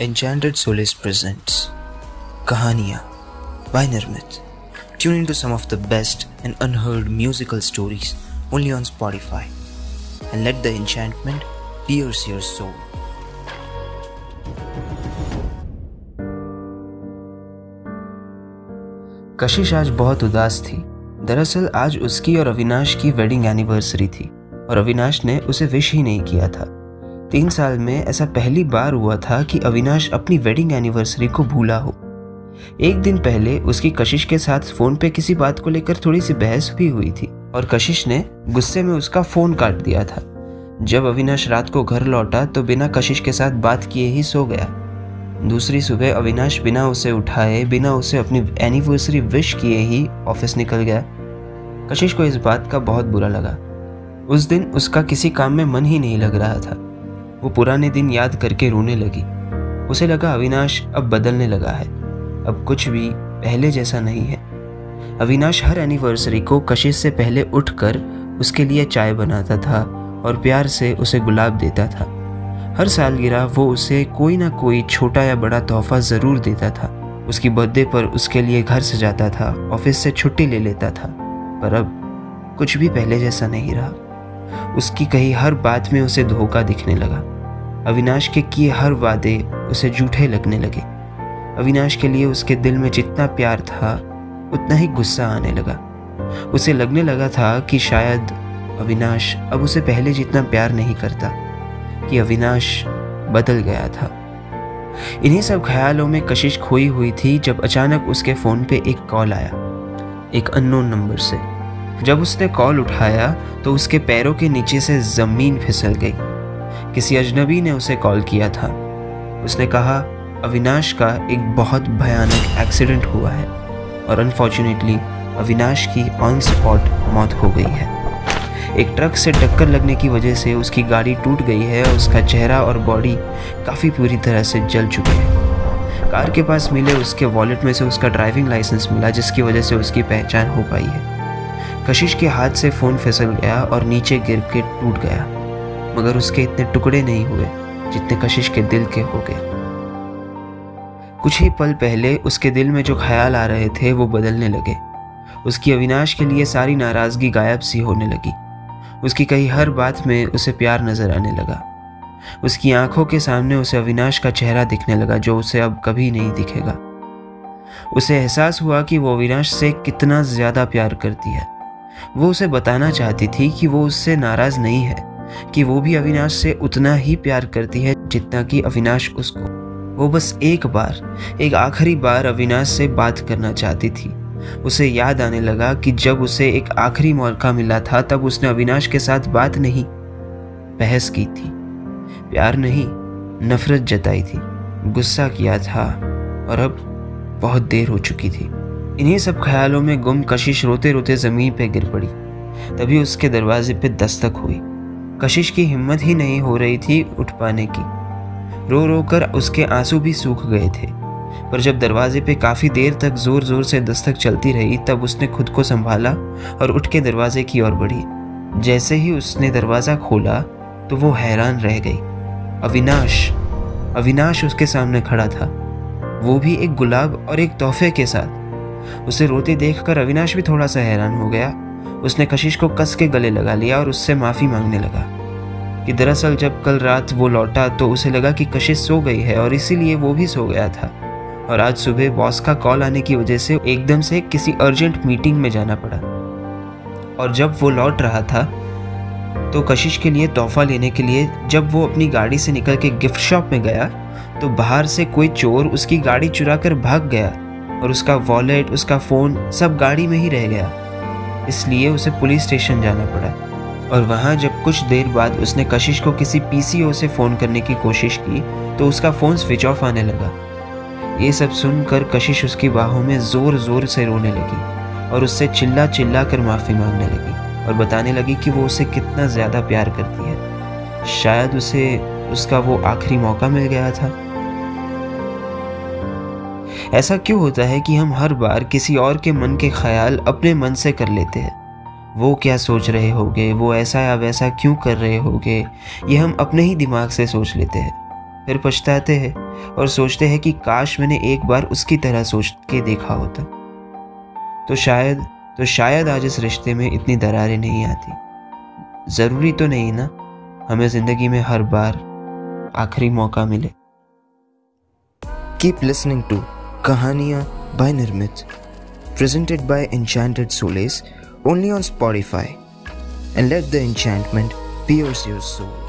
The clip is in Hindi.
Enchanted Solace presents Kahaniya by Nirmit. Tune into some of the best and unheard musical stories only on Spotify and let the enchantment pierce your soul. कशिश आज बहुत उदास थी दरअसल आज उसकी और अविनाश की वेडिंग एनिवर्सरी थी और अविनाश ने उसे विश ही नहीं किया था तीन साल में ऐसा पहली बार हुआ था कि अविनाश अपनी वेडिंग एनिवर्सरी को भूला हो। एक दिन पहले उसकी कशिश के साथ फ़ोन पे किसी बात को लेकर थोड़ी सी बहस भी हुई थी और कशिश ने गुस्से में उसका फ़ोन काट दिया था। जब अविनाश रात को घर लौटा तो बिना कशिश के साथ बात किए ही सो गया। दूसरी सुबह अविनाश बिना उसे उठाए, बिना उसे अपनी एनिवर्सरी विश किए ही ऑफ़िस निकल गया। कशिश को इस बात का बहुत बुरा लगा। उस दिन उसका किसी काम में मन ही नहीं लग रहा था। वो पुराने दिन याद करके रोने लगी। उसे लगा अविनाश अब बदलने लगा है। अब कुछ भी पहले जैसा नहीं है। अविनाश हर एनिवर्सरी को कशिश से पहले उठकर उसके लिए चाय बनाता था और प्यार से उसे गुलाब देता था। हर साल गिरा वो उसे कोई ना कोई छोटा या बड़ा तोहफा ज़रूर देता था। उसकी बर्थडे पर उसके लिए घर सजाता था ऑफ़िस से छुट्टी ले लेता था। पर अब कुछ भी पहले जैसा नहीं रहा। उसकी कही हर बात में उसे धोखा दिखने लगा। अविनाश के किए हर वादे उसे झूठे लगने लगे। अविनाश के लिए उसके दिल में जितना प्यार था, उतना ही गुस्सा आने लगा। उसे लगने लगा था कि शायद अविनाश अब उसे पहले जितना प्यार नहीं करता, कि अविनाश बदल गया था। इन्हीं सब ख्यालों में कशिश खोई हुई थी जब अचानक उसके फ़ोन पे एक कॉल आया, एक अननोन नंबर से। जब उसने कॉल उठाया तो उसके पैरों के नीचे से ज़मीन फिसल गई। किसी अजनबी ने उसे कॉल किया था। उसने कहा, अविनाश का एक बहुत भयानक एक्सीडेंट हुआ है, और अनफॉर्चुनेटली अविनाश की ऑन स्पॉट मौत हो गई है। एक ट्रक से टक्कर लगने की वजह से उसकी गाड़ी टूट गई है और उसका चेहरा और बॉडी काफ़ी पूरी तरह से जल चुके हैं। कार के पास मिले उसके वॉलेट में से उसका ड्राइविंग लाइसेंस मिला, जिसकी वजह से उसकी पहचान हो पाई है। कशिश के हाथ से फ़ोन फिसल गया और नीचे गिर के टूट गया, मगर उसके इतने टुकड़े नहीं हुए जितने कशिश के दिल के हो गए। कुछ ही पल पहले उसके दिल में जो ख्याल आ रहे थे वो बदलने लगे। उसकी अविनाश के लिए सारी नाराज़गी गायब सी होने लगी। उसकी कही हर बात में उसे प्यार नज़र आने लगा। उसकी आँखों के सामने उसे अविनाश का चेहरा दिखने लगा जो उसे अब कभी नहीं दिखेगा। उसे एहसास हुआ कि वो अविनाश से कितना ज़्यादा प्यार करती है। वो उसे बताना चाहती थी कि वो उससे नाराज़ नहीं है, कि वो भी अविनाश से उतना ही प्यार करती है जितना कि अविनाश उसको। वो बस एक बार, एक आखिरी बार अविनाश से बात करना चाहती थी। उसे याद आने लगा कि जब उसे एक आखिरी मौका मिला था, तब उसने अविनाश के साथ बात नहीं, बहस की थी। प्यार नहीं, नफरत जताई थी। गुस्सा किया था और अब बहुत देर हो चुकी थी। इन्हीं सब ख्यालों में गुम कशिश रोते रोते ज़मीन पर गिर पड़ी। तभी उसके दरवाजे पर दस्तक हुई। कशिश की हिम्मत ही नहीं हो रही थी उठ पाने की। रो रो कर उसके आँसू भी सूख गए थे। पर जब दरवाजे पे काफ़ी देर तक ज़ोर ज़ोर से दस्तक चलती रही, तब उसने खुद को संभाला और उठ के दरवाजे की ओर बढ़ी। जैसे ही उसने दरवाज़ा खोला तो वो हैरान रह गई। अविनाश अविनाश उसके सामने खड़ा था। वो भी एक गुलाब और एक तोहफे के साथ। उसे रोते देखकर अविनाश भी थोड़ा सा हैरान हो गया। उसने कशिश को कस के गले लगा लिया और उससे माफ़ी मांगने लगा कि दरअसल जब कल रात वो लौटा तो उसे लगा कि कशिश सो गई है और इसीलिए वो भी सो गया था। और आज सुबह बॉस का कॉल आने की वजह से एकदम से किसी अर्जेंट मीटिंग में जाना पड़ा। और जब वो लौट रहा था तो कशिश के लिए तोहफा लेने के लिए जब वो अपनी गाड़ी से निकल के गिफ्ट शॉप में गया तो बाहर से कोई चोर उसकी गाड़ी चुरा कर भाग गया। और उसका वॉलेट उसका फ़ोन सब गाड़ी में ही रह गया। इसलिए उसे पुलिस स्टेशन जाना पड़ा। और वहाँ जब कुछ देर बाद उसने कशिश को किसी पीसीओ से फ़ोन करने की कोशिश की तो उसका फ़ोन स्विच ऑफ़ आने लगा। ये सब सुनकर कशिश उसकी बाहों में ज़ोर ज़ोर से रोने लगी और उससे चिल्ला चिल्ला कर माफ़ी मांगने लगी और बताने लगी कि वो उसे कितना ज़्यादा प्यार करती है। शायद उसे, उसका वो आखिरी मौका मिल गया था। ऐसा क्यों होता है कि हम हर बार किसी और के मन के ख्याल अपने मन से कर लेते हैं? वो क्या सोच रहे होंगे? वो ऐसा या वैसा क्यों कर रहे होंगे? ये हम अपने ही दिमाग से सोच लेते हैं। फिर पछताते हैं और सोचते हैं कि काश मैंने एक बार उसकी तरह सोच के देखा होता। तो शायद तो शायद आज इस रिश्ते में इतनी दरारें नहीं आती। ज़रूरी तो नहीं ना? हमें ज़िंदगी में हर बार आखिरी मौका मिले। Keep listening to Kahaniya by Nirmit, presented by Enchanted Soles only on Spotify. And let the enchantment pierce your soul.